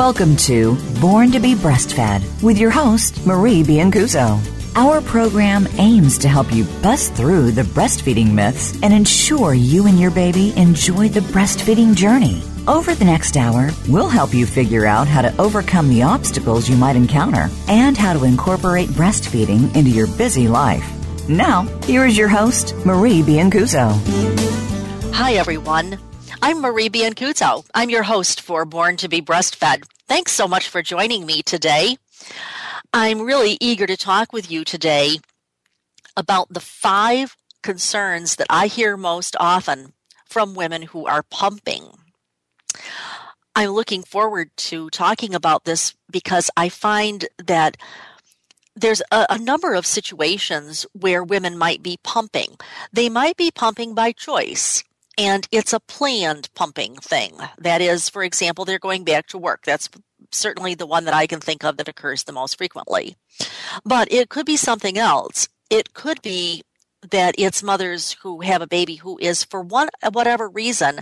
Welcome to Born to be Breastfed with your host, Marie Biancuzzo. Our program aims to help you bust through the breastfeeding myths and ensure you and your baby enjoy the breastfeeding journey. Over the next hour, we'll help you figure out how to overcome the obstacles you might encounter and how to incorporate breastfeeding into your busy life. Now, here is your host, Marie Biancuzzo. Hi, everyone. I'm Marie Biancuzzo. I'm your host for Born to be Breastfed. Thanks so much for joining me today. I'm really eager to talk with you today about the five concerns that I hear most often from women who are pumping. I'm looking forward to talking about this because I find that there's a, a, number of situations where women might be pumping. They might be pumping by choice and it's a planned pumping thing. That is, for example, they're going back to work. That's certainly the one that I can think of that occurs the most frequently. But it could be something else. It could be that it's mothers who have a baby who is, for one whatever reason,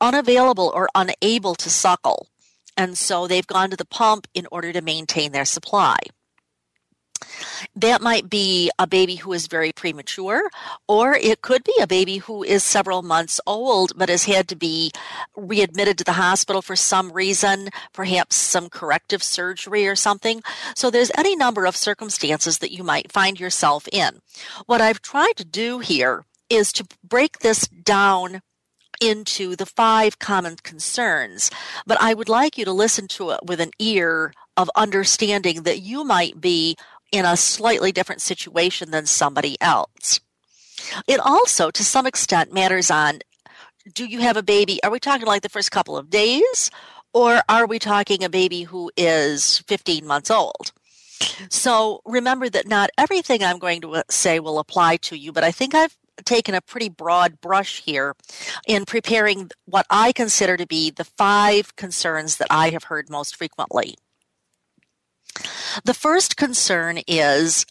unavailable or unable to suckle. And so they've gone to the pump in order to maintain their supply. That might be a baby who is very premature, or it could be a baby who is several months old but has had to be readmitted to the hospital for some reason, perhaps some corrective surgery or something. So there's any number of circumstances that you might find yourself in. What I've tried to do here is to break this down into the five common concerns, but I would like you to listen to it with an ear of understanding that you might be in a slightly different situation than somebody else. It also, to some extent, matters on do you have a baby? Are we talking like the first couple of days? Or are we talking a baby who is 15 months old? So remember that not everything I'm going to uh, say will apply to you, but I think I've taken a pretty broad brush here in preparing what I consider to be the five concerns that I have heard most frequently. The first concern is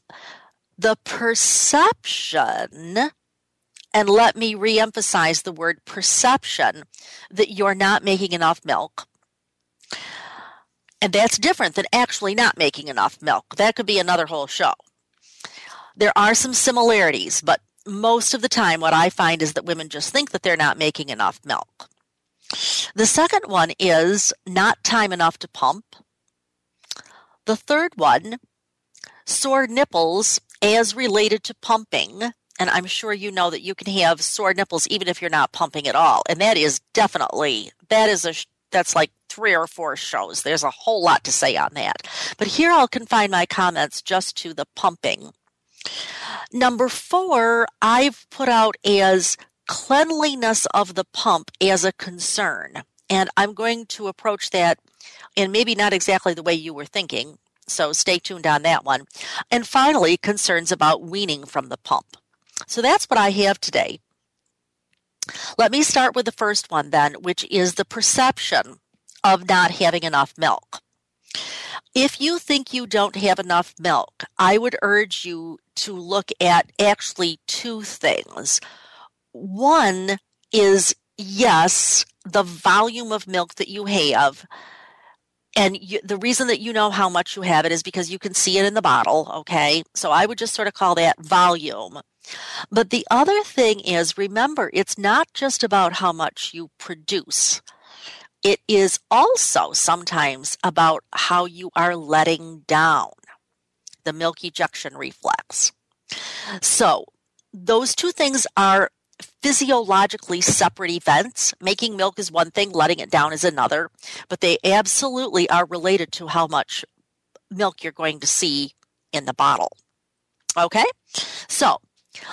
the perception, and let me reemphasize the word perception, that you're not making enough milk. And that's different than actually not making enough milk. That could be another whole show. There are some similarities, but most of the time, what I find is that women just think that they're not making enough milk. The second one is not time enough to pump. The third one, sore nipples as related to pumping. And I'm sure you know that you can have sore nipples even if you're not pumping at all. And that is definitely, that is a, that's like three or four shows. There's a whole lot to say on that. But here I'll confine my comments just to the pumping. Number four, I've put out as cleanliness of the pump as a concern. And I'm going to approach that and maybe not exactly the way you were thinking. So stay tuned on that one. And finally, concerns about weaning from the pump. So that's what I have today. Let me start with the first one then, which is the perception of not having enough milk. If you think you don't have enough milk, I would urge you to look at actually two things. One is yes, the volume of milk that you have and you, the reason that you know how much you have it is because you can see it in the bottle okay? So i would just sort of call that volume. But the other thing is remember it's not just about how much you produce. It is also sometimes about how you are letting down the milk ejection reflex. So those two things are physiologically separate events. Making milk is one thing, letting it down is another, but they absolutely are related to how much milk you're going to see in the bottle. Okay? So,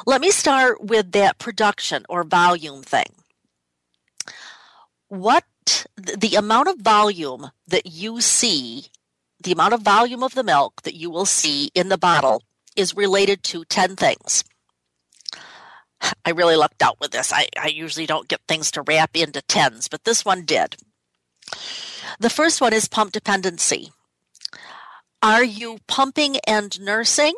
Let me start with that production or volume thing. What the amount of volume that you see, the amount of volume of the milk that you will see in the bottle is related to 10 things. I really lucked out with this. I, I usually don't get things to wrap into tens, but this one did. The first one is pump dependency. Are you pumping and nursing?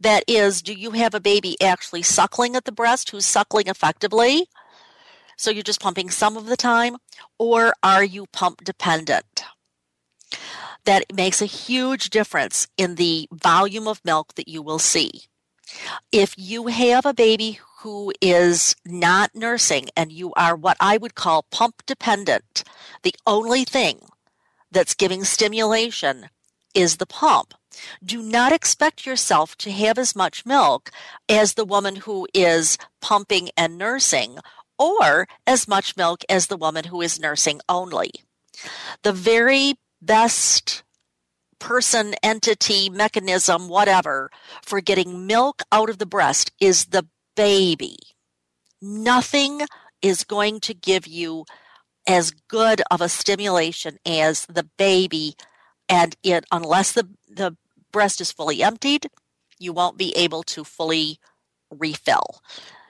That is, do you have a baby actually suckling at the breast who's suckling effectively? So you're just pumping some of the time? Or are you pump dependent? That makes a huge difference in the volume of milk that you will see. If you have a baby who is not nursing and you are what I would call pump dependent, the only thing that's giving stimulation is the pump. Do not expect yourself to have as much milk as the woman who is pumping and nursing, or as much milk as the woman who is nursing only. The very best person, entity, mechanism, whatever, for getting milk out of the breast is the baby. Nothing is going to give you as good of a stimulation as the baby and it unless the the breast is fully emptied you won't be able to fully refill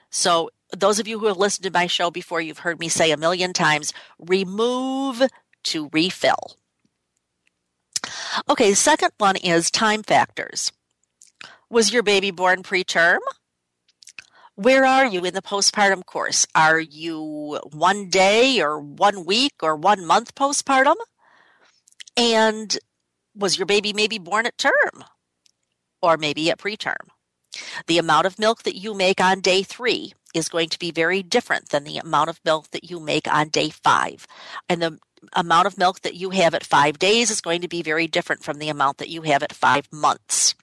so those of you who have listened to my show before you've heard me say a million times remove to refill Okay, second one is time factors. Was your baby born preterm? Where are you in the postpartum course? Are you one day or one week or one month postpartum? And was your baby maybe born at term or maybe at preterm? The amount of milk that you make on day three is going to be very different than the amount of milk that you make on day five. And the amount of milk that you have at five days is going to be very different from the amount that you have at five months.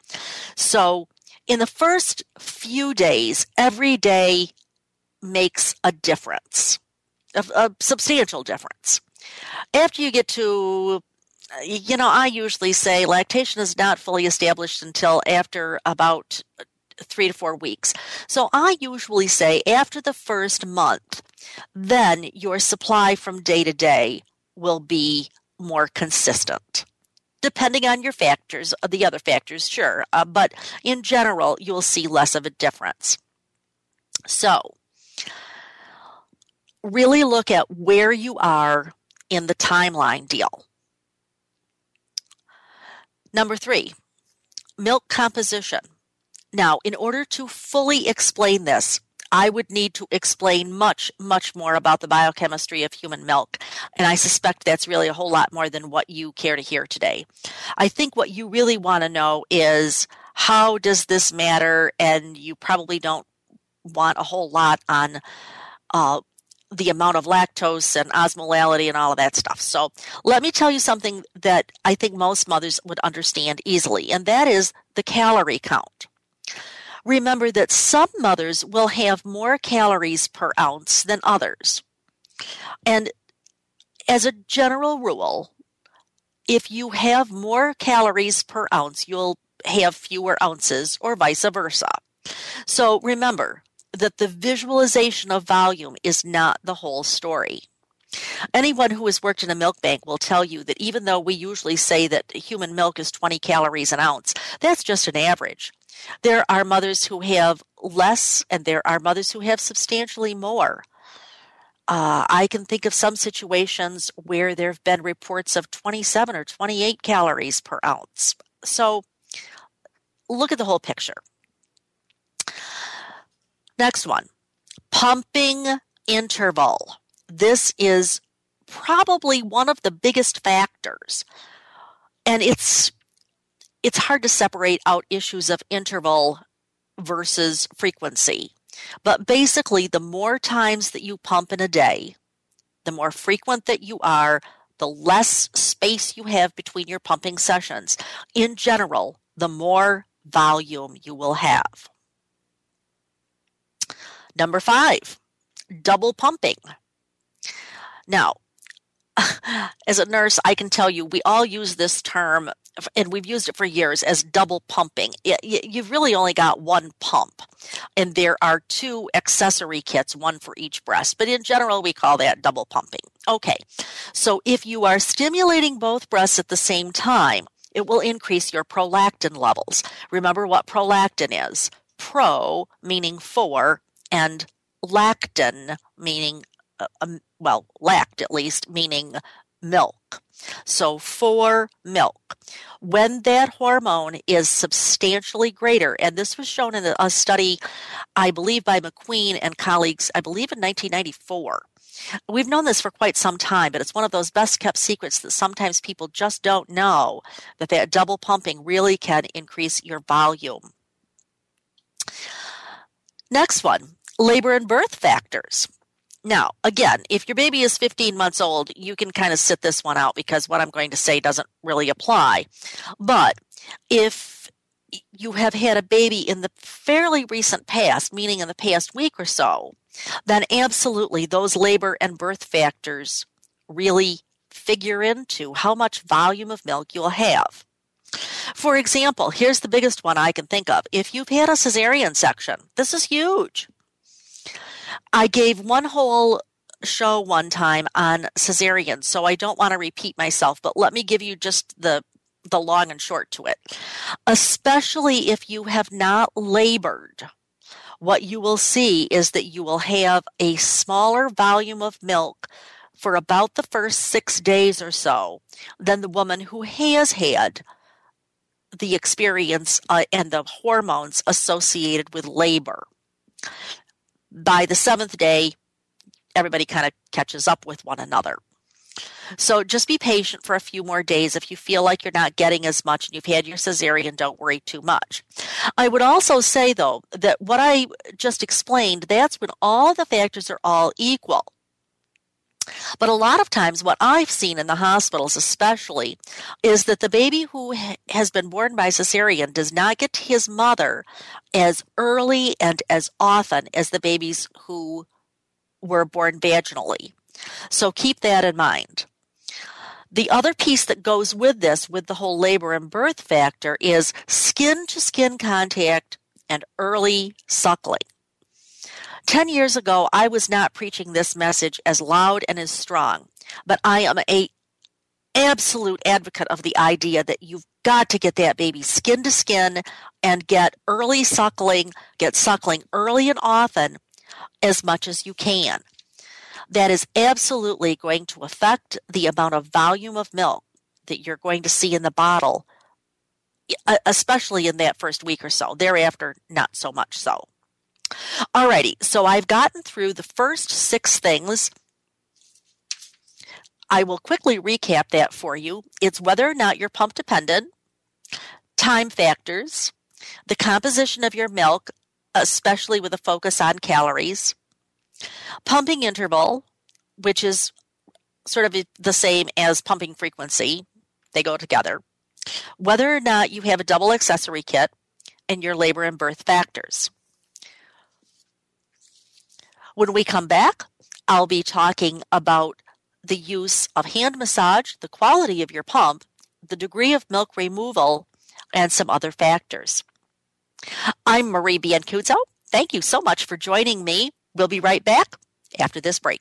So, in the first few days, every day makes a difference, a, a substantial difference. After you get to you know, I usually say lactation is not fully established until after about three to four weeks. So I usually say after the first month, then your supply from day to day will be more consistent depending on your factors uh, the other factors sure uh, but in general you'll see less of a difference. So really look at where you are in the timeline deal. Number three milk composition. Now in order to fully explain this I would need to explain much, much more about the biochemistry of human milk. And I suspect that's really a whole lot more than what you care to hear today. I think what you really want to know is how does this matter? And you probably don't want a whole lot on uh, the amount of lactose and osmolality and all of that stuff. So let me tell you something that I think most mothers would understand easily, and that is the calorie count. Remember that some mothers will have more calories per ounce than others. And as a general rule, if you have more calories per ounce, you'll have fewer ounces or vice versa. So remember that the visualization of volume is not the whole story. Anyone who has worked in a milk bank will tell you that even though we usually say that human milk is 20 calories an ounce, that's just an average. There are mothers who have less, and there are mothers who have substantially more. Uh, I can think of some situations where there have been reports of 27 or 28 calories per ounce. So look at the whole picture. Next one pumping interval. This is probably one of the biggest factors. And it's it's hard to separate out issues of interval versus frequency. But basically, the more times that you pump in a day, the more frequent that you are, the less space you have between your pumping sessions. In general, the more volume you will have. Number five, double pumping. Now, as a nurse, I can tell you we all use this term and we've used it for years as double pumping. You've really only got one pump, and there are two accessory kits, one for each breast. But in general, we call that double pumping. Okay, so if you are stimulating both breasts at the same time, it will increase your prolactin levels. Remember what prolactin is pro meaning for, and lactin meaning, uh, um, well, lact at least, meaning milk. So for milk, when that hormone is substantially greater, and this was shown in a study, I believe, by McQueen and colleagues, I believe in 1994. We've known this for quite some time, but it's one of those best kept secrets that sometimes people just don't know that that double pumping really can increase your volume. Next one labor and birth factors. Now, again, if your baby is 15 months old, you can kind of sit this one out because what I'm going to say doesn't really apply. But if you have had a baby in the fairly recent past, meaning in the past week or so, then absolutely those labor and birth factors really figure into how much volume of milk you'll have. For example, here's the biggest one I can think of. If you've had a cesarean section, this is huge. I gave one whole show one time on cesarean, so I don't want to repeat myself, but let me give you just the the long and short to it. Especially if you have not labored, what you will see is that you will have a smaller volume of milk for about the first six days or so than the woman who has had the experience uh, and the hormones associated with labor by the seventh day, everybody kind of catches up with one another. So just be patient for a few more days. If you feel like you're not getting as much and you've had your cesarean, don't worry too much. I would also say, though, that what I just explained, that's when all the factors are all equal. But a lot of times, what I've seen in the hospitals, especially, is that the baby who has been born by cesarean does not get to his mother as early and as often as the babies who were born vaginally. So keep that in mind. The other piece that goes with this, with the whole labor and birth factor, is skin to skin contact and early suckling. 10 years ago, I was not preaching this message as loud and as strong, but I am a absolute advocate of the idea that you've got to get that baby skin to skin and get early suckling, get suckling early and often as much as you can. That is absolutely going to affect the amount of volume of milk that you're going to see in the bottle, especially in that first week or so. Thereafter, not so much so. Alrighty, so I've gotten through the first six things. I will quickly recap that for you. It's whether or not you're pump dependent, time factors, the composition of your milk, especially with a focus on calories, pumping interval, which is sort of the same as pumping frequency, they go together, whether or not you have a double accessory kit, and your labor and birth factors. When we come back, I'll be talking about the use of hand massage, the quality of your pump, the degree of milk removal, and some other factors. I'm Marie Biancuzzo. Thank you so much for joining me. We'll be right back after this break.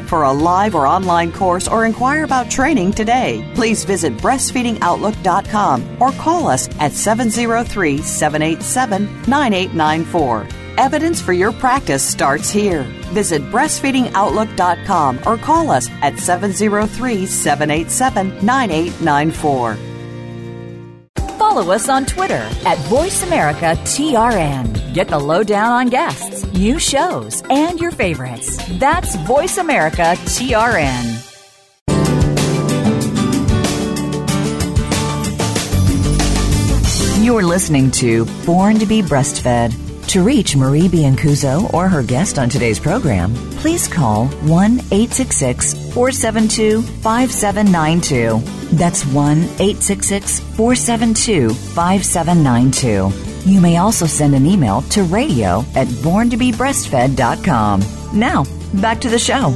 for a live or online course or inquire about training today. Please visit breastfeedingoutlook.com or call us at 703 787 9894. Evidence for your practice starts here. Visit breastfeedingoutlook.com or call us at 703 787 9894. Follow us on Twitter at VoiceAmericaTRN. Get the lowdown on guests, new shows, and your favorites. That's VoiceAmericaTRN. You're listening to Born to be Breastfed. To reach Marie Biancuzzo or her guest on today's program, please call 1 866 472 5792. That's 1 866 472 5792. You may also send an email to radio at borntobebreastfed.com. Now, back to the show.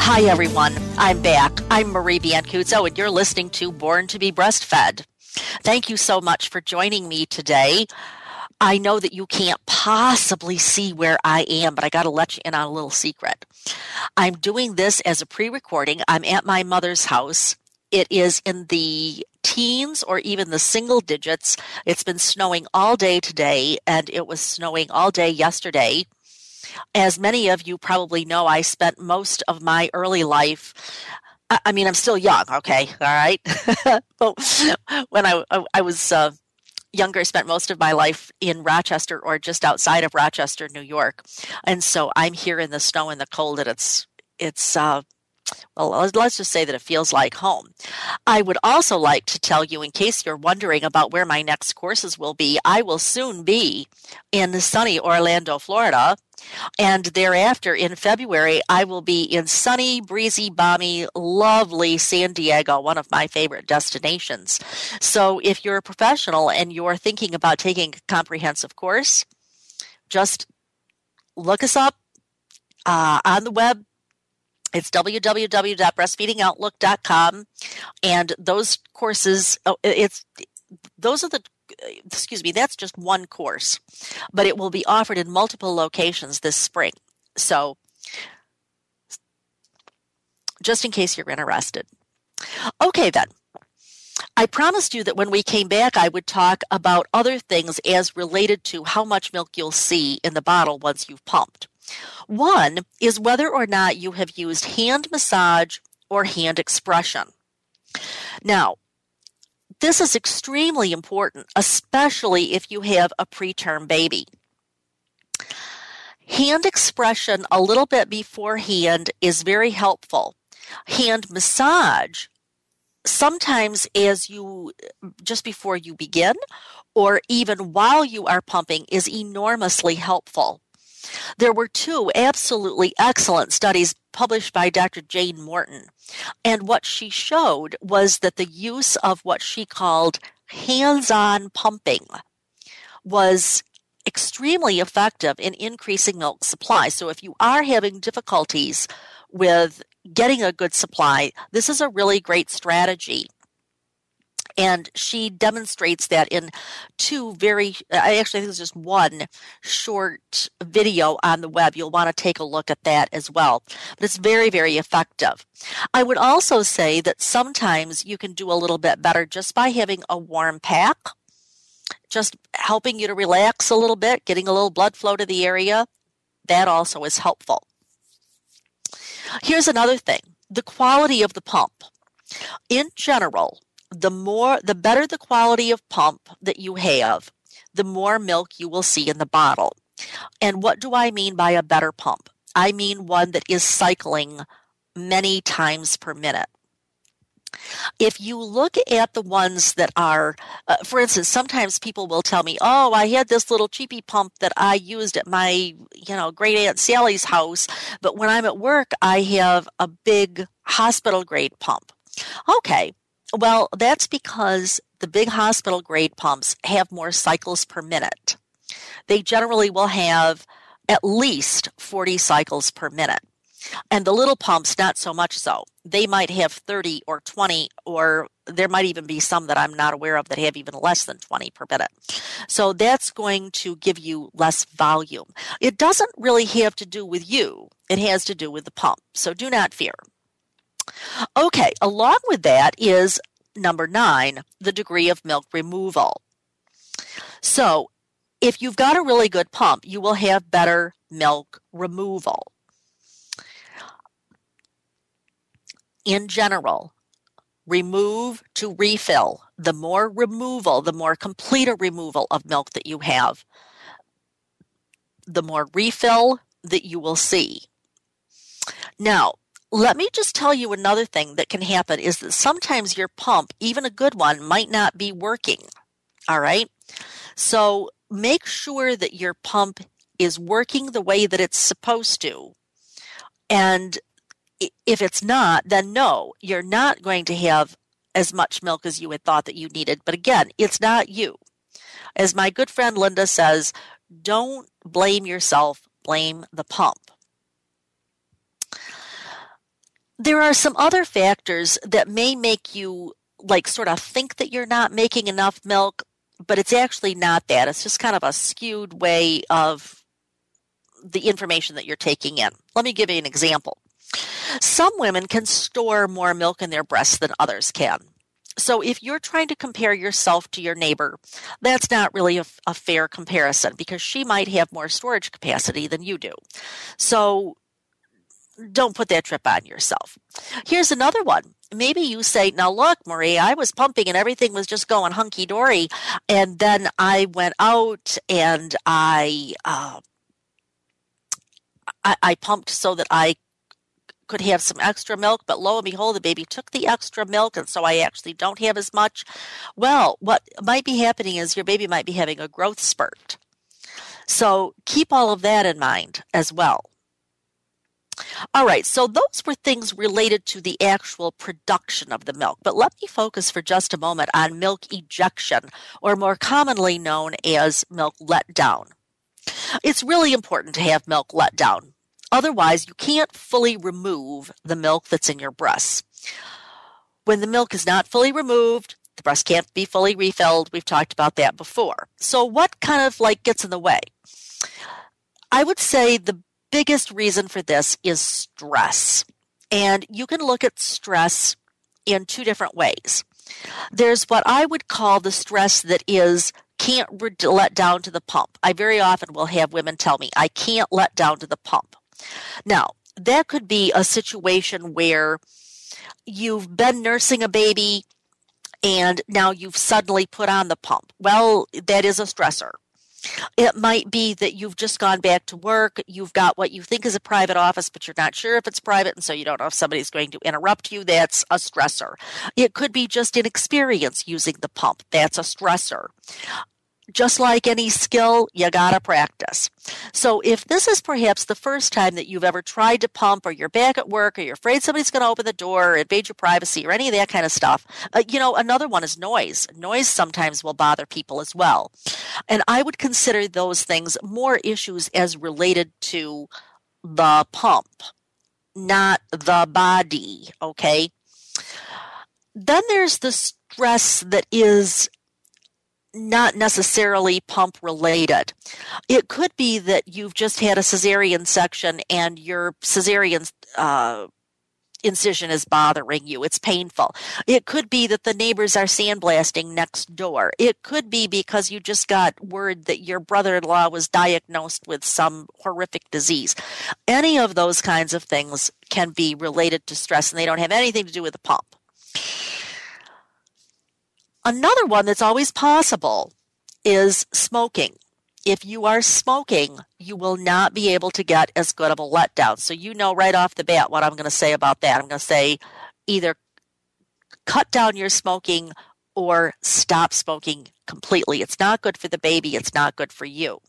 Hi, everyone. I'm back. I'm Marie Biancuzzo, and you're listening to Born to be Breastfed. Thank you so much for joining me today. I know that you can't possibly see where I am, but I got to let you in on a little secret. I'm doing this as a pre recording. I'm at my mother's house. It is in the teens or even the single digits. It's been snowing all day today, and it was snowing all day yesterday. As many of you probably know, I spent most of my early life I mean, I'm still young, okay, all right. but when I I was uh, younger, spent most of my life in Rochester or just outside of Rochester, New York, and so I'm here in the snow and the cold, and it's it's uh, well, let's just say that it feels like home. I would also like to tell you, in case you're wondering about where my next courses will be, I will soon be in sunny Orlando, Florida. And thereafter, in February, I will be in sunny, breezy, balmy, lovely San Diego, one of my favorite destinations. So if you're a professional and you're thinking about taking a comprehensive course, just look us up uh, on the web it's www.breastfeedingoutlook.com, and those courses. Oh, it's those are the excuse me. That's just one course, but it will be offered in multiple locations this spring. So, just in case you're interested. Okay, then. I promised you that when we came back, I would talk about other things as related to how much milk you'll see in the bottle once you've pumped. One is whether or not you have used hand massage or hand expression. Now, this is extremely important, especially if you have a preterm baby. Hand expression a little bit beforehand is very helpful. Hand massage, sometimes as you just before you begin or even while you are pumping, is enormously helpful. There were two absolutely excellent studies published by Dr. Jane Morton. And what she showed was that the use of what she called hands on pumping was extremely effective in increasing milk supply. So if you are having difficulties with getting a good supply, this is a really great strategy and she demonstrates that in two very i actually think it's just one short video on the web. You'll want to take a look at that as well. But it's very very effective. I would also say that sometimes you can do a little bit better just by having a warm pack just helping you to relax a little bit getting a little blood flow to the area. That also is helpful. Here's another thing. The quality of the pump. In general the more the better the quality of pump that you have, the more milk you will see in the bottle. And what do I mean by a better pump? I mean one that is cycling many times per minute. If you look at the ones that are, uh, for instance, sometimes people will tell me, "Oh, I had this little cheapy pump that I used at my, you know, great aunt Sally's house, but when I'm at work, I have a big hospital grade pump." Okay, well, that's because the big hospital grade pumps have more cycles per minute. they generally will have at least 40 cycles per minute. And the little pumps, not so much so. They might have 30 or 20, or there might even be some that I'm not aware of that have even less than 20 per minute. So that's going to give you less volume. It doesn't really have to do with you, it has to do with the pump. So do not fear. Okay, along with that is number nine, the degree of milk removal. So if you've got a really good pump, you will have better milk removal. in general, remove to refill. The more removal, the more complete a removal of milk that you have, the more refill that you will see. Now, let me just tell you another thing that can happen is that sometimes your pump, even a good one, might not be working. All right? So make sure that your pump is working the way that it's supposed to. And if it's not, then no, you're not going to have as much milk as you had thought that you needed. But again, it's not you. As my good friend Linda says, don't blame yourself, blame the pump. There are some other factors that may make you like sort of think that you're not making enough milk, but it's actually not that. It's just kind of a skewed way of the information that you're taking in. Let me give you an example. Some women can store more milk in their breasts than others can. So if you're trying to compare yourself to your neighbor, that's not really a, a, fair comparison because she might have more storage capacity than you do. So don't put that trip on yourself. Here's another one. Maybe you say, now look, Marie, I was pumping and everything was just going hunky dory. And then I went out and I, uh, I, I pumped so that I could have some extra milk, but lo and behold, the baby took the extra milk, and so I actually don't have as much. Well, what might be happening is your baby might be having a growth spurt. So keep all of that in mind as well. All right, so those were things related to the actual production of the milk. But let me focus for just a moment on milk ejection, or more commonly known as milk letdown. It's really important to have milk let down. Otherwise, you can't fully remove the milk that's in your breasts. When the milk is not fully removed, the breast can't be fully refilled. We've talked about that before. So, what kind of like gets in the way? I would say the biggest reason for this is stress. And you can look at stress in two different ways. There's what I would call the stress that is can't let down to the pump. I very often will have women tell me, I can't let down to the pump. Now, that could be a situation where you've been nursing a baby and now you've suddenly put on the pump. Well, that is a stressor. It might be that you've just gone back to work. You've got what you think is a private office, but you're not sure if it's private, and so you don't know if somebody's going to interrupt you. That's a stressor. It could be just inexperience using the pump. That's a stressor just like any skill, you gotta practice. So if this is perhaps the first time that you've ever tried to pump, or you're back at work, or you're afraid somebody's gonna open the door or invade your privacy, or any of that kind of stuff, uh, you know, another one is noise. Noise sometimes will bother people as well. And I would consider those things more issues as related to the pump, not the body, okay? Then there's the stress that is not necessarily pump related. It could be that you've just had a cesarean section and your cesarean uh, incision is bothering you. It's painful. It could be that the neighbors are sandblasting next door. It could be because you just got word that your brother in law was diagnosed with some horrific disease. Any of those kinds of things can be related to stress and they don't have anything to do with the pump. Another one that's always possible is smoking. If you are smoking, you will not be able to get as good of a letdown. So you know right off the bat what I'm going to say about that. I'm going to say either cut down your smoking or stop smoking completely. It's not good for the baby, it's not good for you.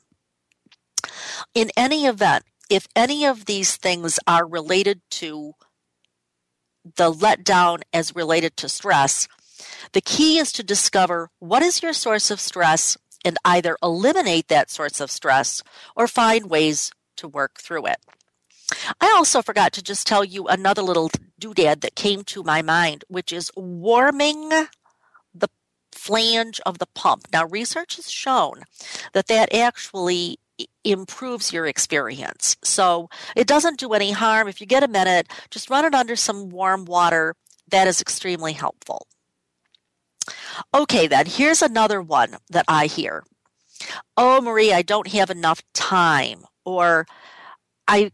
In any event, if any of these things are related to the letdown as related to stress, the key is to discover what is your source of stress and either eliminate that source of stress or find ways to work through it. I also forgot to just tell you another little doodad that came to my mind, which is warming the flange of the pump. Now, research has shown that that actually improves your experience. So it doesn't do any harm. If you get a minute, just run it under some warm water. That is extremely helpful. Okay, then, here's another one that I hear. Oh, Marie, I don't have enough time. Or I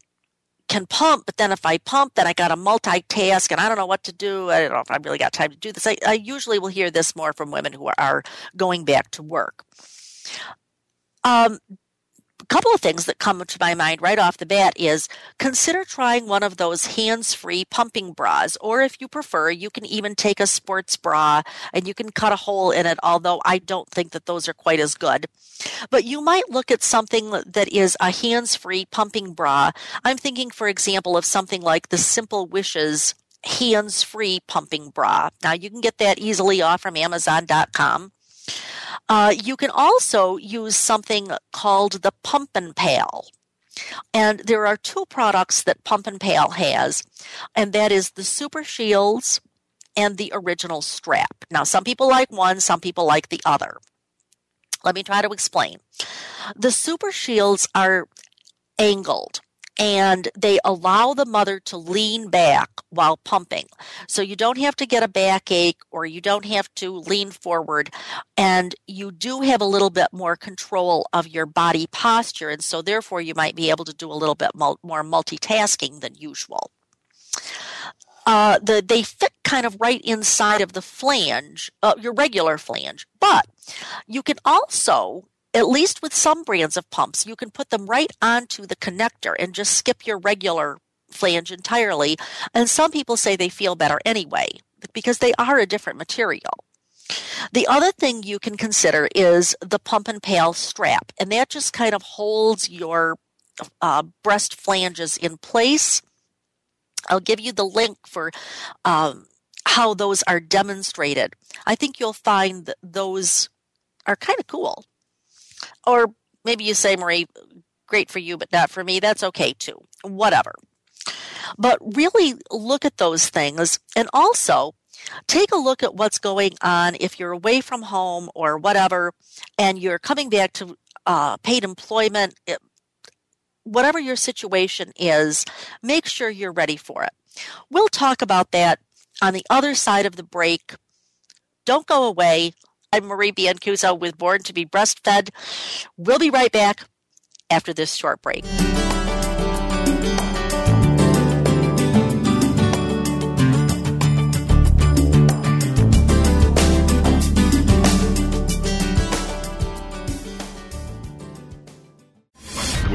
can pump, but then if I pump, then I got to multitask and I don't know what to do. I don't know if I've really got time to do this. I, I usually will hear this more from women who are, are going back to work. Um, couple of things that come to my mind right off the bat is consider trying one of those hands-free pumping bras or if you prefer you can even take a sports bra and you can cut a hole in it although I don't think that those are quite as good. But you might look at something that is a hands-free pumping bra. I'm thinking for example of something like the Simple Wishes hands-free pumping bra. Now you can get that easily off from amazon.com uh, you can also use something called the Pump and Pal. And there are two products that Pump and Pal has, and that is the Super Shields and the original strap. Now, some people like one, some people like the other. Let me try to explain. The Super Shields are angled and they allow the mother to lean back while pumping. So you don't have to get a backache or you don't have to lean forward. And you do have a little bit more control of your body posture. And so therefore you might be able to do a little bit more multitasking than usual. Uh, the, they fit kind of right inside of the flange, uh, your regular flange, but you can also at least with some brands of pumps, you can put them right onto the connector and just skip your regular flange entirely. And some people say they feel better anyway because they are a different material. The other thing you can consider is the Pump and Pal strap, and that just kind of holds your uh, breast flanges in place. I'll give you the link for um, how those are demonstrated. I think you'll find those are kind of cool. Or maybe you say, Marie, great for you, but not for me. That's okay too. Whatever. But really look at those things and also take a look at what's going on if you're away from home or whatever and you're coming back to uh, paid employment. It, whatever your situation is, make sure you're ready for it. We'll talk about that on the other side of the break. Don't go away. I'm Marie Biancuzzo with Born to be Breastfed. We'll be right back after this short break.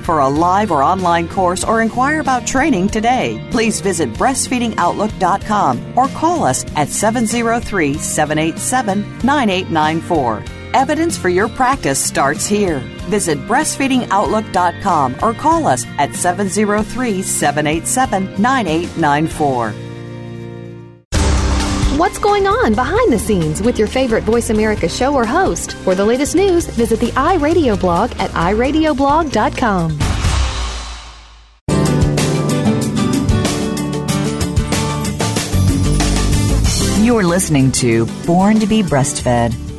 for a live or online course or inquire about training today. Please visit breastfeedingoutlook.com or call us at 703 787 9894. Evidence for your practice starts here. Visit breastfeedingoutlook.com or call us at 703 787 9894 what's going on behind the scenes with your favorite Voice America show or host. For the latest news, visit the iRadio blog at iradioblog.com. You're listening to Born to be Breastfed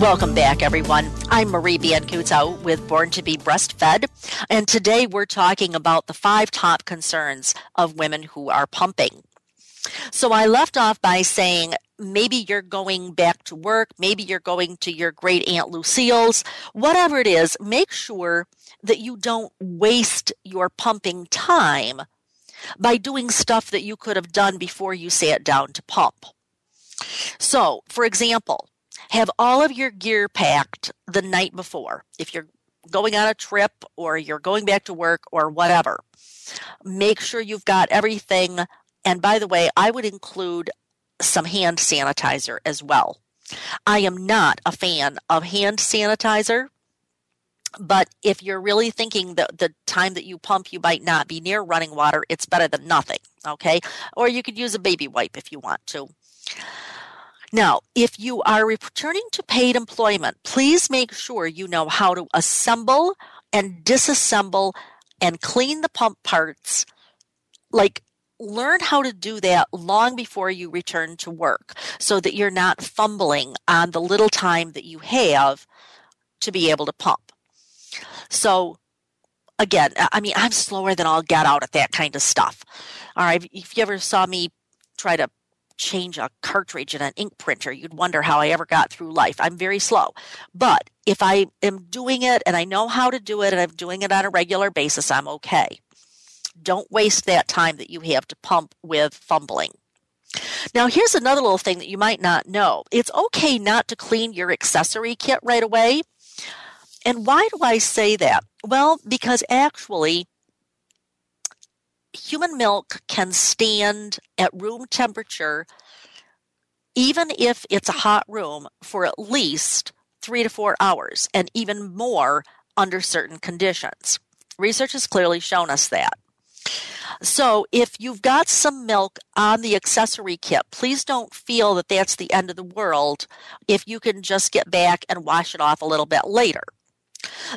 Welcome back, everyone. I'm Marie Biancuzzo with Born to be Breastfed, and today we're talking about the five top concerns of women who are pumping. So I left off by saying maybe you're going back to work, maybe you're going to your great Aunt Lucille's, whatever it is, make sure that you don't waste your pumping time by doing stuff that you could have done before you sat down to pump. So, for example, have all of your gear packed the night before. If you're going on a trip or you're going back to work or whatever, make sure you've got everything. And by the way, I would include some hand sanitizer as well. I am not a fan of hand sanitizer, but if you're really thinking that the time that you pump you might not be near running water, it's better than nothing, okay? Or you could use a baby wipe if you want to. Now, if you are returning to paid employment, please make sure you know how to assemble and disassemble and clean the pump parts. Like, learn how to do that long before you return to work so that you're not fumbling on the little time that you have to be able to pump. So, again, I mean, I'm slower than I'll get out at that kind of stuff. All right. If you ever saw me try to change a cartridge in an ink printer, you'd wonder how I ever got through life. I'm very slow. But if I am doing it and I know how to do it and I'm doing it on a regular basis, I'm okay. Don't waste that time that you have to pump with fumbling. Now, here's another little thing that you might not know it's okay not to clean your accessory kit right away. And why do I say that? Well, because actually, human milk can stand at room temperature, even if it's a hot room, for at least three to four hours, and even more under certain conditions. Research has clearly shown us that. So, if you've got some milk on the accessory kit, please don't feel that that's the end of the world if you can just get back and wash it off a little bit later.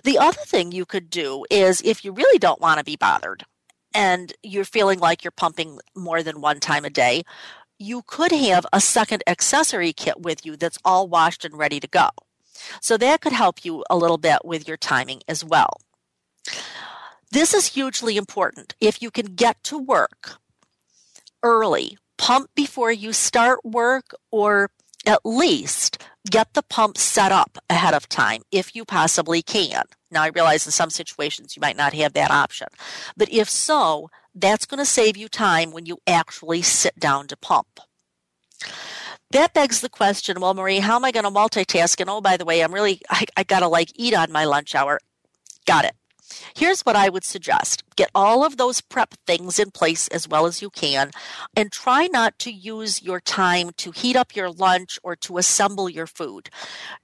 The other thing you could do is if you really don't want to be bothered, and you're feeling like you're pumping more than one time a day, you could have a second accessory kit with you that's all washed and ready to go. So that could help you a little bit with your timing as well. This is hugely important. If you can get to work early, pump before you start work, or at least get the pump set up ahead of time if you possibly can. Now, I realize in some situations you might not have that option, but if so, that's going to save you time when you actually sit down to pump. That begs the question well, Marie, how am I going to multitask? And oh, by the way, I'm really, I, I got to like eat on my lunch hour. Got it. Here's what I would suggest get all of those prep things in place as well as you can, and try not to use your time to heat up your lunch or to assemble your food.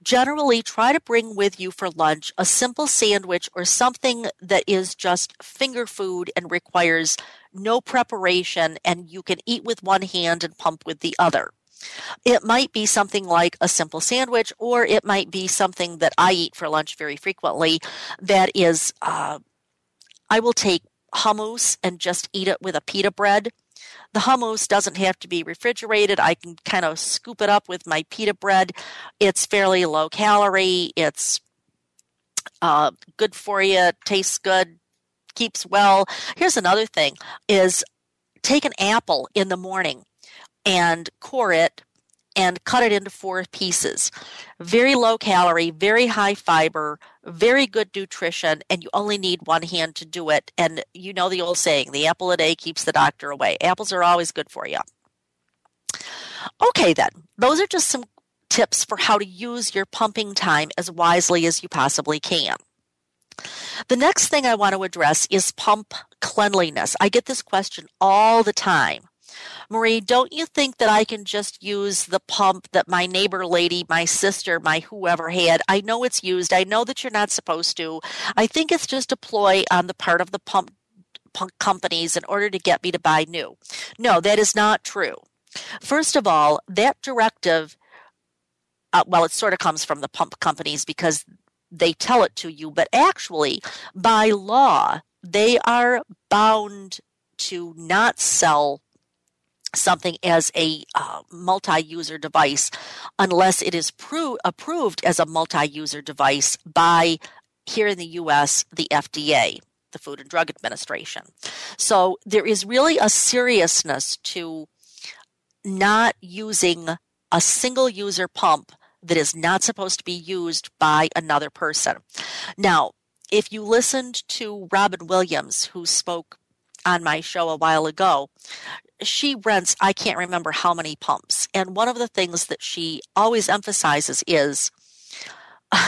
Generally, try to bring with you for lunch a simple sandwich or something that is just finger food and requires no preparation, and you can eat with one hand and pump with the other. It might be something like a simple sandwich, or it might be something that I eat for lunch very frequently that is, uh, I will take hummus and just eat it with a pita bread. The hummus doesn't have to be refrigerated. I can kind of scoop it up with my pita bread. It's fairly low calorie. It's uh, good for you. Tastes good. Keeps well. Here's another thing: is take an apple in the morning and core it and cut it into four pieces. Very low calorie, very high fiber, very good nutrition, and you only need one hand to do it. And you know the old saying, the apple a day keeps the doctor away. Apples are always good for you. Okay, then, those are just some tips for how to use your pumping time as wisely as you possibly can. The next thing I want to address is pump cleanliness. I get this question all the time. Marie, don't you think that I can just use the pump that my neighbor lady, my sister, my whoever had? I know it's used. I know that you're not supposed to. I think it's just a ploy on the part of the pump companies in order to get me to buy new. No, that is not true. First of all, that directive, uh, well, it sort of comes from the pump companies because they tell it to you, but actually, by law, they are bound to not sell something as a uh, multi-user device unless it is pro- approved as a multi-user device by here in the US the FDA the Food and Drug Administration. So there is really a seriousness to not using a single user pump that is not supposed to be used by another person. Now, if you listened to Robin Williams, who spoke on my show a while ago, she rents, I can't remember how many pumps. And one of the things that she always emphasizes is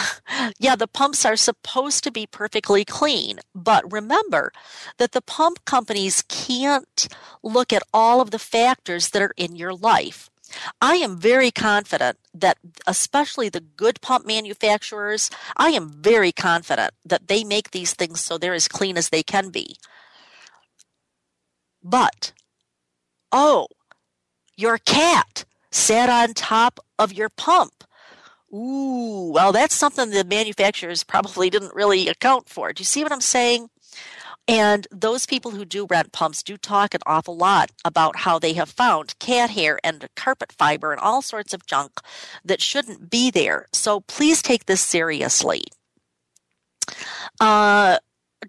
yeah, the pumps are supposed to be perfectly clean, but remember that the pump companies can't look at all of the factors that are in your life. I am very confident that, especially the good pump manufacturers, I am very confident that they make these things so they're as clean as they can be. But, oh, your cat sat on top of your pump. Ooh, well, that's something the manufacturers probably didn't really account for. Do you see what I'm saying? And those people who do rent pumps do talk an awful lot about how they have found cat hair and carpet fiber and all sorts of junk that shouldn't be there. So please take this seriously. Uh,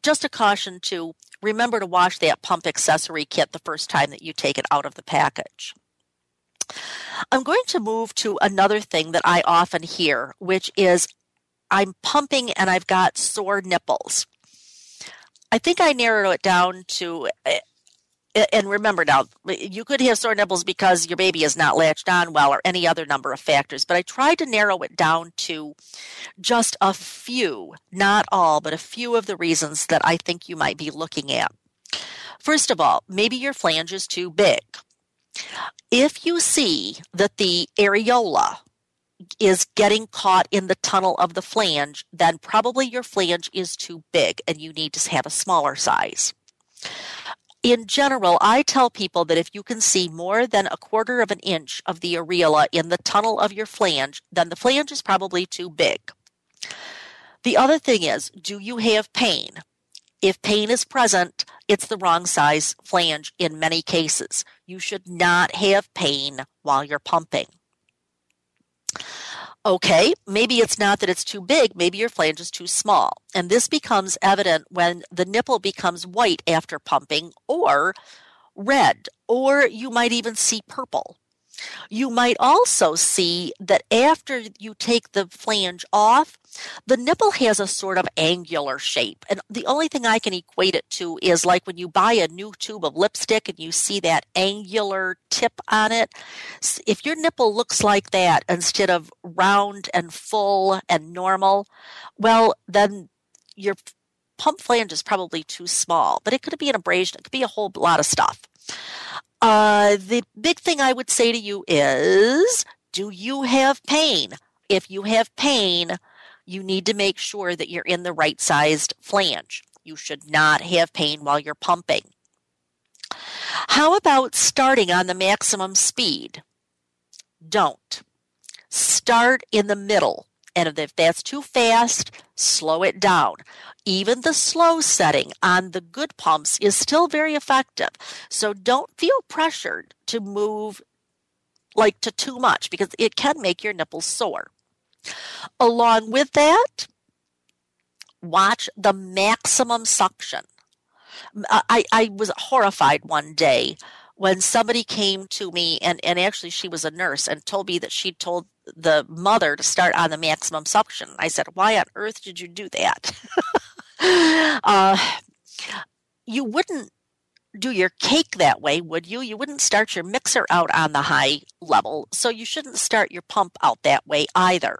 just a caution to remember to wash that pump accessory kit the first time that you take it out of the package. I'm going to move to another thing that I often hear, which is I'm pumping and I've got sore nipples. I think I narrow it down to, eh, and remember now, you could have sore nipples because your baby is not latched on well or any other number of factors, but I tried to narrow it down to just a few, not all, but a few of the reasons that I think you might be looking at. First of all, maybe your flange is too big. If you see that the areola is getting caught in the tunnel of the flange, then probably your flange is too big and you need to have a smaller size. In general, I tell people that if you can see more than a quarter of an inch of the areola in the tunnel of your flange, then the flange is probably too big. The other thing is, do you have pain? If pain is present, it's the wrong size flange in many cases. You should not have pain while you're pumping. Okay, maybe it's not that it's too big, maybe your flange is too small. And this becomes evident when the nipple becomes white after pumping or red, or you might even see purple. You might also see that after you take the flange off, the nipple has a sort of angular shape. And the only thing I can equate it to is like when you buy a new tube of lipstick and you see that angular tip on it. If your nipple looks like that instead of round and full and normal, well, then your pump flange is probably too small, but it could be an abrasion. It could be a whole lot of stuff. Uh, the big thing I would say to you is do you have pain? If you have pain, you need to make sure that you're in the right sized flange. You should not have pain while you're pumping. How about starting on the maximum speed? Don't. Start in the middle. And if that's too fast, slow it down. Even the slow setting on the good pumps is still very effective. So don't feel pressured to move like to too much because it can make your nipples sore. Along with that, watch the maximum suction. Uh, I, I was horrified one day when somebody came to me and, and actually she was a nurse and told me that she told the mother to start on the maximum suction. I said, Why on earth did you do that? uh, you wouldn't do your cake that way, would you? You wouldn't start your mixer out on the high level, so you shouldn't start your pump out that way either.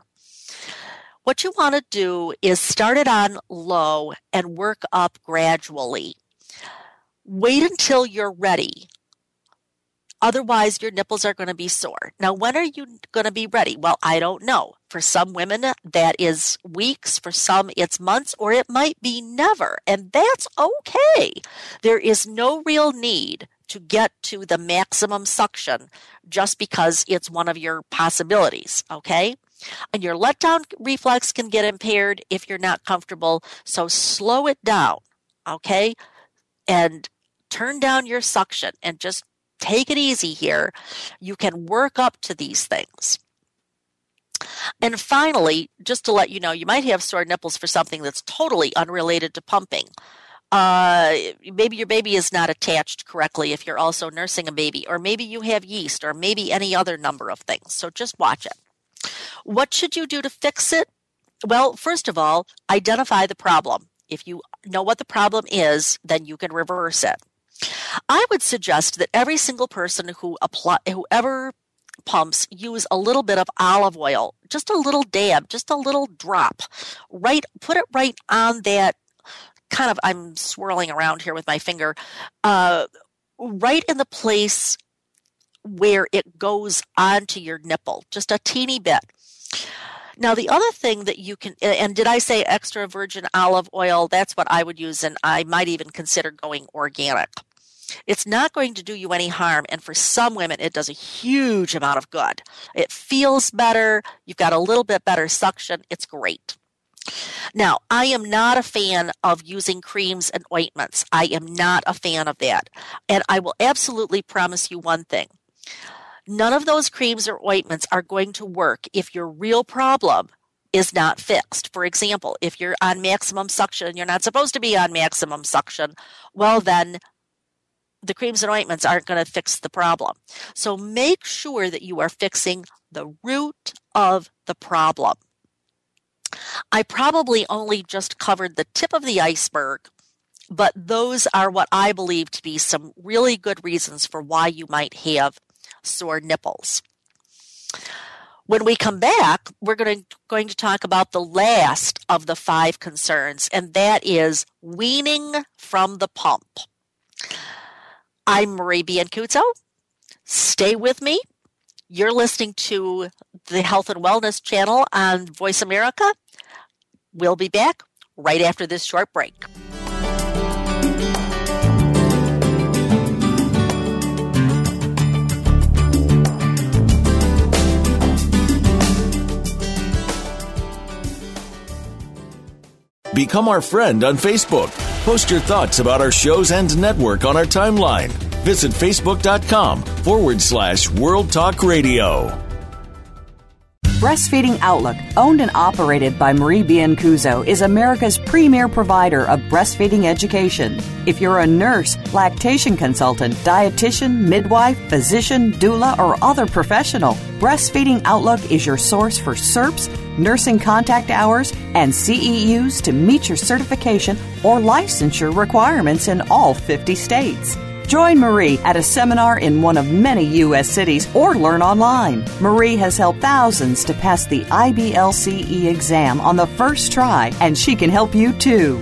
What you want to do is start it on low and work up gradually. Wait until you're ready. Otherwise, your nipples are going to be sore. Now, when are you going to be ready? Well, I don't know. For some women, that is weeks. For some, it's months, or it might be never. And that's okay. There is no real need to get to the maximum suction just because it's one of your possibilities. Okay. And your letdown reflex can get impaired if you're not comfortable. So slow it down. Okay. And turn down your suction and just take it easy here. You can work up to these things. And finally, just to let you know, you might have sore nipples for something that's totally unrelated to pumping. Uh, maybe your baby is not attached correctly if you're also nursing a baby, or maybe you have yeast, or maybe any other number of things. So just watch it. What should you do to fix it? Well, first of all, identify the problem. If you know what the problem is, then you can reverse it. I would suggest that every single person who apply, whoever pumps use a little bit of olive oil, just a little dab, just a little drop. Right, put it right on that kind of. I'm swirling around here with my finger, uh, right in the place where it goes onto your nipple, just a teeny bit. Now, the other thing that you can, and did I say extra virgin olive oil? That's what I would use, and I might even consider going organic. It's not going to do you any harm. And for some women, it does a huge amount of good. It feels better. You've got a little bit better suction. It's great. Now, I am not a fan of using creams and ointments. I am not a fan of that. And I will absolutely promise you one thing none of those creams or ointments are going to work if your real problem is not fixed. For example, if you're on maximum suction you're not supposed to be on maximum suction, well, then the creams and ointments aren't going to fix the problem. So make sure that you are fixing the root of the problem. I probably only just covered the tip of the iceberg, but those are what I believe to be some really good reasons for why you might have sore nipples. When we come back, we're going to, going to talk about the last of the five concerns, and that is weaning from the pump. I'm Marie Biancuzzo. Stay with me. You're listening to the Health and Wellness channel on Voice America. We'll be back right after this short break. Become our friend on Facebook. Post your thoughts about our shows and network on our timeline. Visit facebook.com forward slash World Talk Radio. Breastfeeding Outlook, owned and operated by Marie Biancuzzo, is America's premier provider of breastfeeding education. If you're a nurse, lactation consultant, dietitian, midwife, physician, doula, or other professional, Breastfeeding Outlook is your source for CERPs, nursing contact hours, and CEUs to meet your certification or licensure requirements in all 50 states. Join Marie at a seminar in one of many U.S. cities or learn online. Marie has helped thousands to pass the IBLCE exam on the first try, and she can help you too.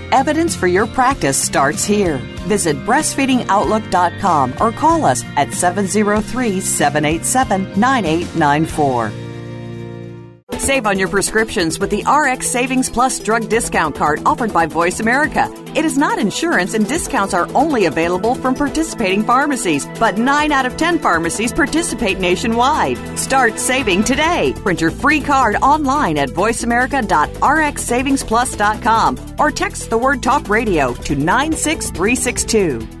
Evidence for your practice starts here. Visit breastfeedingoutlook.com or call us at 703 787 9894. Save on your prescriptions with the RX Savings Plus drug discount card offered by Voice America. It is not insurance and discounts are only available from participating pharmacies, but 9 out of 10 pharmacies participate nationwide. Start saving today. Print your free card online at voiceamerica.rxsavingsplus.com or text the word talk radio to 96362.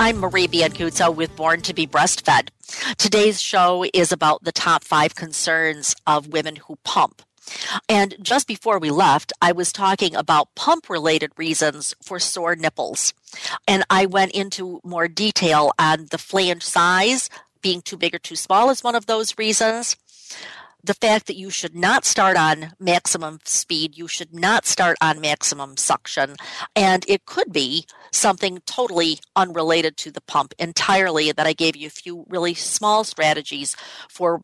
I'm Marie Biancuzzo with Born to be Breastfed. Today's show is about the top five concerns of women who pump. And just before we left, I was talking about pump related reasons for sore nipples. And I went into more detail on the flange size being too big or too small is one of those reasons. The fact that you should not start on maximum speed, you should not start on maximum suction, and it could be something totally unrelated to the pump entirely. That I gave you a few really small strategies for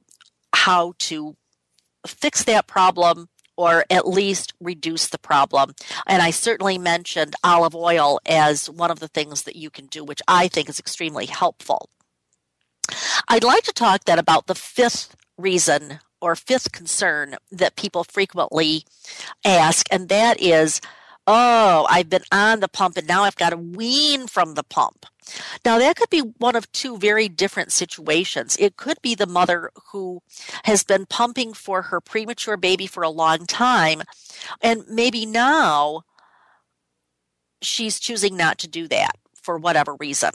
how to fix that problem or at least reduce the problem. And I certainly mentioned olive oil as one of the things that you can do, which I think is extremely helpful. I'd like to talk then about the fifth reason or fifth concern that people frequently ask, and that is, oh, I've been on the pump and now I've got to wean from the pump. Now, that could be one of two very different situations. It could be the mother who has been pumping for her premature baby for a long time, and maybe now she's choosing not to do that for whatever reason.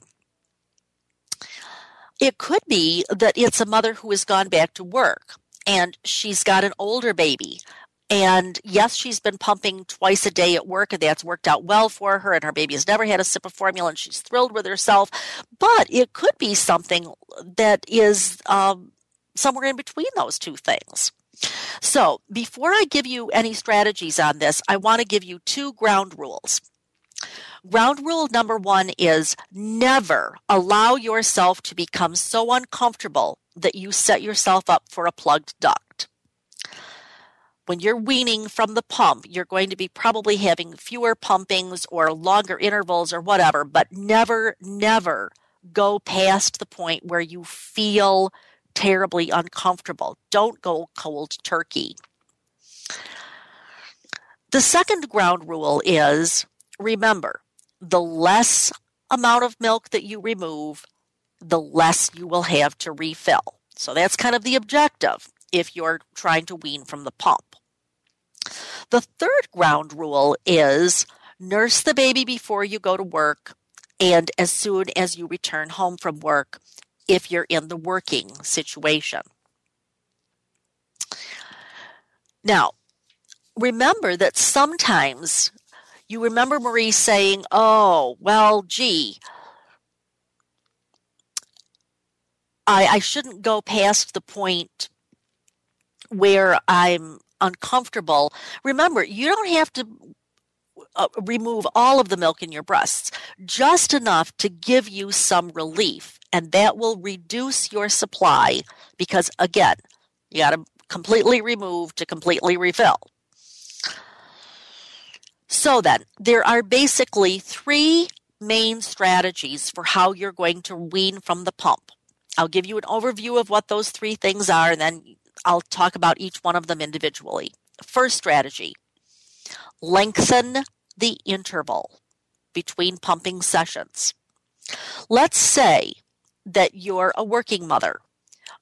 It could be that it's a mother who has gone back to work and she's got an older baby and yes, she's been pumping twice a day at work, and that's worked out well for her. And her baby has never had a sip of formula, and she's thrilled with herself. But it could be something that is um, somewhere in between those two things. So, before I give you any strategies on this, I want to give you two ground rules. Ground rule number one is never allow yourself to become so uncomfortable that you set yourself up for a plugged duct when you're weaning from the pump, you're going to be probably having fewer pumpings or longer intervals or whatever, but never, never go past the point where you feel terribly uncomfortable. Don't go cold turkey. The second ground rule is remember, the less amount of milk that you remove, the less you will have to refill. So that's kind of the objective if you're trying to wean from the pump. The third ground rule is nurse the baby before you go to work and as soon as you return home from work if you're in the working situation. Now, remember that sometimes you remember Marie saying, Oh, well, gee, I, I shouldn't go past the point where I'm uncomfortable, remember, you don't have to uh, remove all of the milk in your breasts, just enough to give you some relief. And that will reduce your supply because, again, you got to completely remove to completely refill. So then, there are basically three main strategies for how you're going to wean from the pump. I'll give you an overview of what those three things are, and then I'll talk about each one of them individually. First strategy lengthen the interval between pumping sessions. Let's say that you're a working mother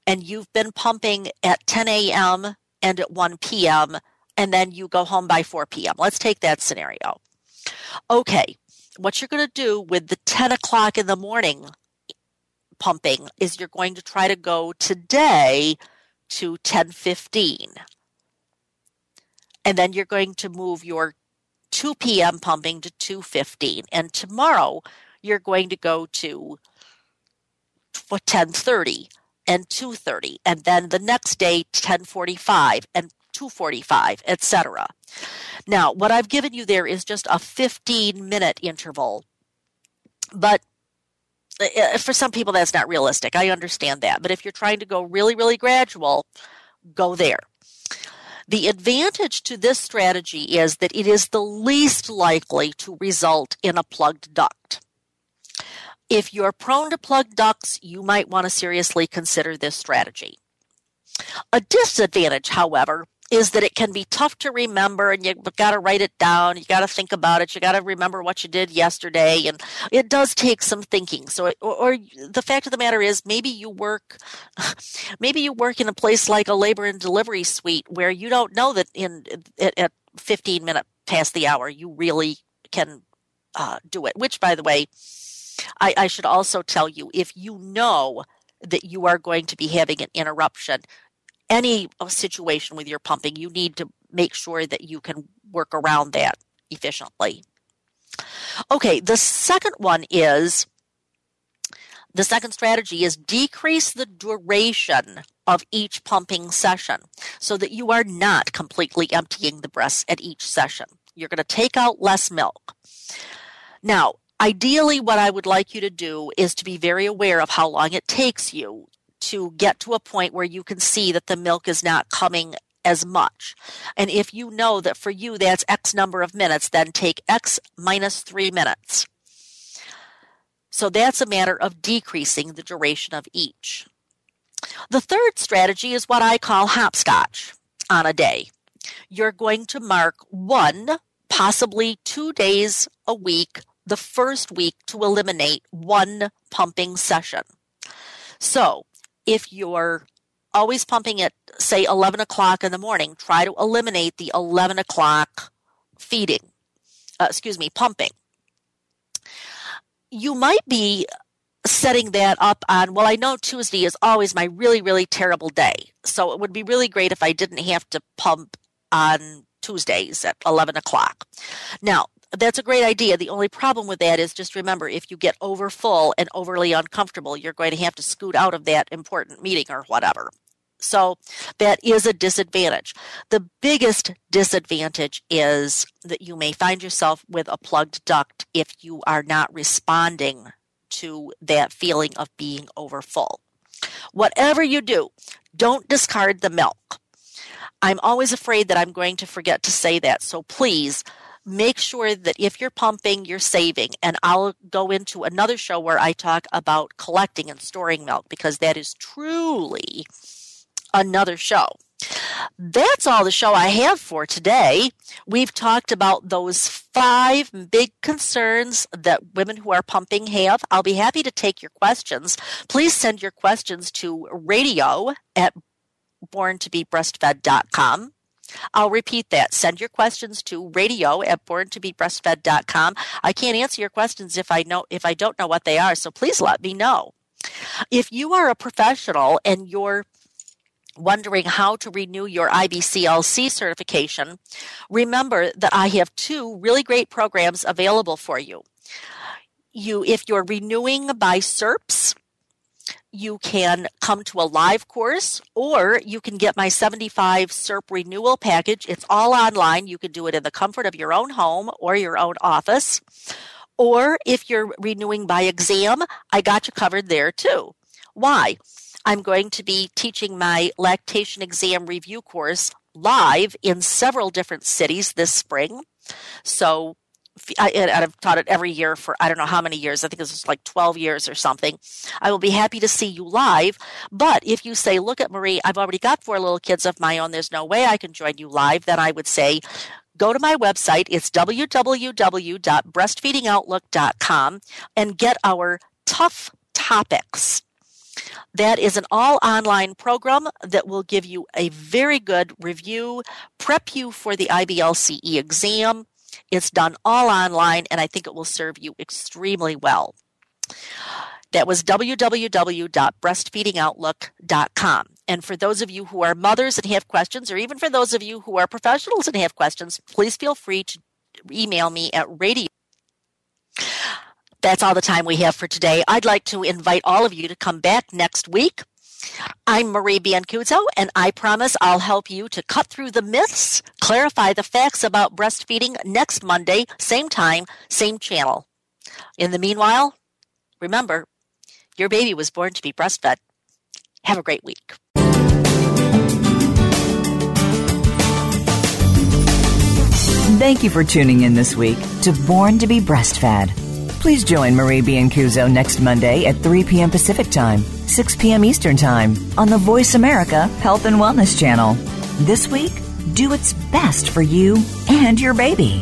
and you've been pumping at 10 a.m. and at 1 p.m., and then you go home by 4 p.m. Let's take that scenario. Okay, what you're going to do with the 10 o'clock in the morning pumping is you're going to try to go today to 1015. And then you're going to move your 2 p.m. pumping to 215. And tomorrow you're going to go to 1030 and 230 and then the next day 1045 and 245 etc now what i've given you there is just a 15 minute interval. But uh, for some people that's not realistic. I understand that. But if you're trying to go really really gradual go there. The advantage to this strategy is that it is the least likely to result in a plugged duct. If you're prone to plugged ducts you might want to seriously consider this strategy. A disadvantage however is that it can be tough to remember and you've got to write it down. You got to think about it. You got to remember what you did yesterday. And it does take some thinking. So, or, or, the fact of the matter is maybe you work, maybe you work in a place like a labor and delivery suite where you don't know that in at, at 15 minutes past the hour, you really can uh, do it, which by the way, I, I should also tell you if you know that you are going to be having an interruption, any uh, situation with your pumping, you need to make sure that you can work around that efficiently. Okay, the second one is the second strategy is decrease the duration of each pumping session so that you are not completely emptying the breasts at each session. You're going to take out less milk. Now, ideally, what I would like you to do is to be very aware of how long it takes you to get to a point where you can see that the milk is not coming as much. And if you know that for you that's X number of minutes, then take X minus three minutes. So that's a matter of decreasing the duration of each. The third strategy is what I call hopscotch on a day. You're going to mark one, possibly two days a week, the first week to eliminate one pumping session. So if you're always pumping at, say, 11 o'clock in the morning, try to eliminate the 11 o'clock feeding, uh, excuse me, pumping. You might be setting that up on, well, I know Tuesday is always my really, really terrible day. So it would be really great if I didn't have to pump on Tuesdays at 11 o'clock. Now, that's a great idea. The only problem with that is just remember if you get over full and overly uncomfortable, you're going to have to scoot out of that important meeting or whatever. So that is a disadvantage. The biggest disadvantage is that you may find yourself with a plugged duct if you are not responding to that feeling of being over full. Whatever you do, don't discard the milk. I'm always afraid that I'm going to forget to say that. So please make sure that if you're pumping, you're saving. And I'll go into another show where I talk about collecting and storing milk because that is truly another show. That's all the show I have for today. We've talked about those five big concerns that women who are pumping have. I'll be happy to take your questions. Please send your questions to radio at borntobebreastfed.com. I'll repeat that. Send your questions to radio at borntobebreastfed.com. I can't answer your questions if I know if I don't know what they are, so please let me know. If you are a professional and you're wondering how to renew your IBCLC certification, remember that I have two really great programs available for you. You if you're renewing by CERPS, you can come to a live course or you can get my 75 CERP renewal package. It's all online. You can do it in the comfort of your own home or your own office. Or if you're renewing by exam, I got you covered there too. Why? I'm going to be teaching my lactation exam review course live in several different cities this spring. So I, have taught it every year for I don't know how many years. I think it's like 12 years or something. I will be happy to see you live. But if you say, look at Marie, I've already got four little kids of my own. There's no way I can join you live. Then I would say, go to my website. It's www.breastfeedingoutlook.com and get our tough topics. That is an all online program that will give you a very good review, prep you for the IBLCE exam, it's done all online, and I think it will serve you extremely well. That was www.breastfeedingoutlook.com. And for those of you who are mothers and have questions, or even for those of you who are professionals and have questions, please feel free to email me at radio. That's all the time we have for today. I'd like to invite all of you to come back next week I'm Marie Biancuzzo, and I promise I'll help you to cut through the myths, clarify the facts about breastfeeding next Monday, same time, same channel. In the meanwhile, remember, your baby was born to be breastfed. Have a great week. Thank you for tuning in this week to Born to be Breastfed. Please join Marie Biancuzzo next Monday at 3 p.m. Pacific Time, 6 p.m. Eastern Time on the Voice America Health and Wellness Channel. This week, do its best for you and your baby.